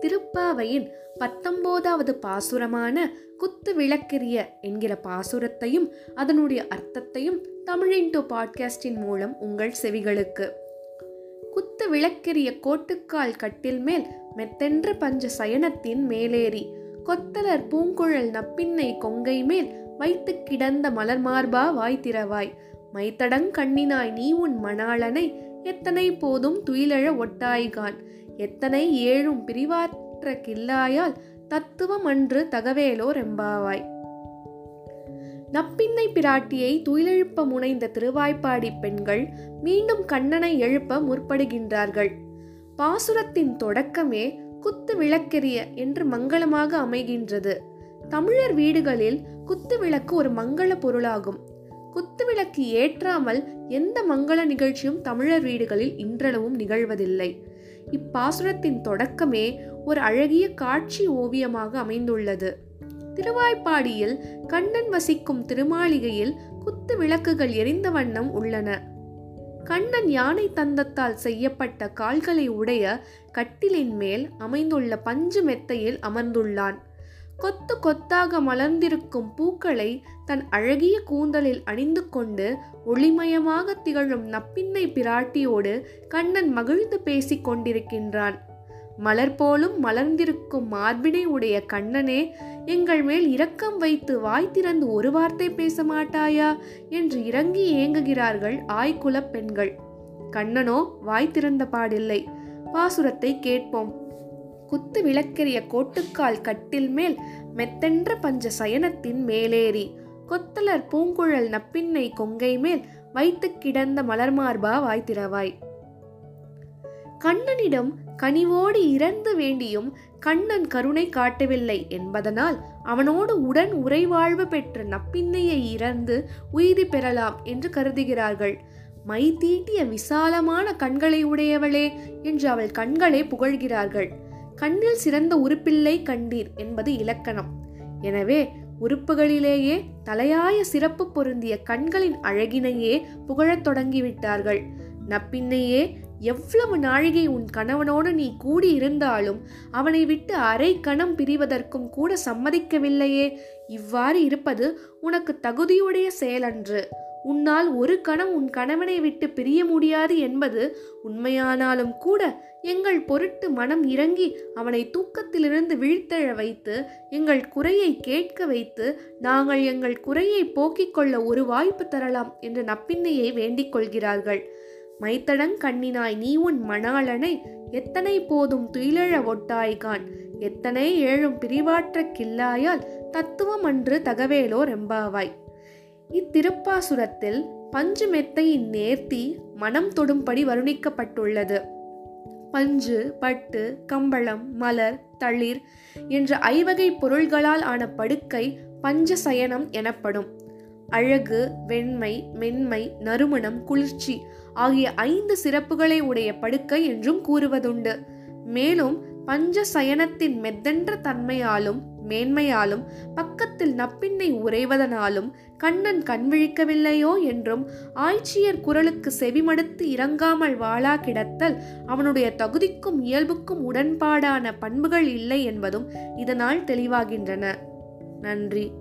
திருப்பாவையின் பத்தொன்பதாவது பாசுரமான குத்து விளக்கெரிய என்கிற பாசுரத்தையும் அதனுடைய அர்த்தத்தையும் தமிழின் டு பாட்காஸ்டின் மூலம் உங்கள் செவிகளுக்கு. குத்து விளக்கெரிய கோட்டுக்கால் கட்டில் மேல் மெத்தென்ற பஞ்ச சயனத்தின் மேலேறி கொத்தலர் பூங்குழல் நப்பின்னை கொங்கை மேல் வைத்து கிடந்த மலர் மார்பா வாய் திறவாய் மைத்தடங் கண்ணினாய் நீ உன் மணாளனை எத்தனை போதும் துயிலழ ஒட்டாய்கான் எத்தனை ஏழும் பிரிவாற்ற கில்லாயால் தத்துவம் அன்று தகவேலோ ரெம்பாவாய் நப்பின்னை பிராட்டியை துயிலெழுப்ப முனைந்த திருவாய்ப்பாடி பெண்கள் மீண்டும் கண்ணனை எழுப்ப முற்படுகின்றார்கள். பாசுரத்தின் தொடக்கமே குத்து விளக்கெரிய என்று மங்களமாக அமைகின்றது. தமிழர் வீடுகளில் குத்து விளக்கு ஒரு மங்கள பொருளாகும். குத்து விளக்கு ஏற்றாமல் எந்த மங்கள நிகழ்ச்சியும் தமிழர் வீடுகளில் இன்றளவும் நிகழ்வதில்லை. இப்பாசுரத்தின் தொடக்கமே ஒரு அழகிய காட்சி ஓவியமாக அமைந்துள்ளது. திருவாய்ப்பாடியில் கண்ணன் வசிக்கும் திருமாளிகையில் குத்து விளக்குகள் எரிந்த வண்ணம் உள்ளன. கண்ணன் யானை தந்தத்தால் செய்யப்பட்ட கால்களை உடைய கட்டிலின் மேல் அமைந்துள்ள பஞ்சு மெத்தையில் அமர்ந்துள்ளான். கொத்து கொத்தாக மலர்ந்திருக்கும் பூக்களை தன் அழகிய கூந்தலில் அணிந்து கொண்டு ஒளிமயமாக திகழும் நப்பின்னை பிராட்டியோடு கண்ணன் மகிழ்ந்து பேசிக் கொண்டிருக்கின்றான். மலர் போலும் மலர்ந்திருக்கும் மார்பினை உடைய கண்ணனே எங்கள் மேல் இரக்கம் வைத்து வாய் திறந்து ஒரு வார்த்தை பேச மாட்டாயா? என்று இறங்கி ஏங்குகிறார்கள் ஆய்குலப் பெண்கள். கண்ணனோ வாய் திறந்த பாடில்லை. பாசுரத்தை கேட்போம். குத்து விளக்கெரிய கோட்டுக்கால் கட்டில் மேல் மெத்தென்ற பஞ்ச சயனத்தின் மேலேறி. கொத்தலர் பூங்குழல் நப்பின்னை கொங்கை மேல் வைத்து கிடந்த மலர்மார்பா வாய்த்திரவாய் கண்ணனிடம் கனிவோடு இறந்து வேண்டியும் கண்ணன் கருணை காட்டவில்லை என்பதனால் அவனோடு உடன் உறைவாழ்வு பெற்ற நப்பின்னையை இறந்து உயிரி பெறலாம் என்று கருதுகிறார்கள். மை தீட்டிய விசாலமான கண்களை உடையவளே என்று அவள் கண்களை புகழ்கிறார்கள். கண்ணில் சிறந்த உறுப்பில்லை கண்டீர் என்பது இலக்கணம். எனவே உறுப்புகளிலேயே தலையாய சிறப்பு பொருந்திய கண்களின் அழகினையே புகழத் தொடங்கிவிட்டார்கள். நப்பின்னையே எவ்வளவு நாழிகை உன் கணவனோடு நீ கூடி இருந்தாலும் அவனை விட்டு அரை கணம் பிரிவதற்கும் கூட சம்மதிக்கவில்லையே. இவ்வாறு இருப்பது உனக்கு தகுதியுடைய செயலன்று. உன்னால் ஒரு கணம் உன் கணவனை விட்டு பிரிய முடியாது என்பது உண்மையானாலும் கூட எங்கள் பொருட்டு மனம் இறங்கி அவனை தூக்கத்திலிருந்து வீழ்த்தெழ வைத்து எங்கள் குறையை கேட்க வைத்து நாங்கள் எங்கள் குறையை போக்கிக் கொள்ள ஒரு வாய்ப்பு தரலாம் என்று நப்பின்னையை வேண்டிக் கொள்கிறார்கள். மைத்தடங் கண்ணினாய் நீ உன் மணாளனை எத்தனை போதும் துயிலழ ஒட்டாய்கான்? எத்தனை ஏழும் பிரிவாற்ற கில்லாயால் தத்துவம் அன்று தகவேலோ ரெம்பாவாய் இத்திருப்பாசுரத்தில் பஞ்சு மெத்தையின் நேர்த்தி மனம் தொடும்படி வருணிக்கப்பட்டுள்ளது. பஞ்சு பட்டு கம்பளம் மலர் தளிர் என்ற ஐவகை பொருள்களால் ஆன படுக்கை பஞ்சசயனம் எனப்படும். அழகு வெண்மை மென்மை நறுமணம் குளிர்ச்சி ஆகிய ஐந்து சிறப்புகளை உடைய படுக்கை என்றும் கூறுவதுண்டு. மேலும் பஞ்ச சயனத்தின் மெத்தென்ற தன்மையாலும் மேன்மையாலும் பக்கத்தில் நப்பின்னை உறைவதனாலும் கண்ணன் கண்விழிக்கவில்லையோ என்றும் ஆய்ச்சியர் குரலுக்கு செவிமடுத்து இறங்காமல் வாழா கிடத்தல் அவனுடைய தகுதிக்கும் இயல்புக்கும் உடன்பாடான பண்புகள் இல்லை என்பதும் இதனால் தெளிவாகின்றன. நன்றி.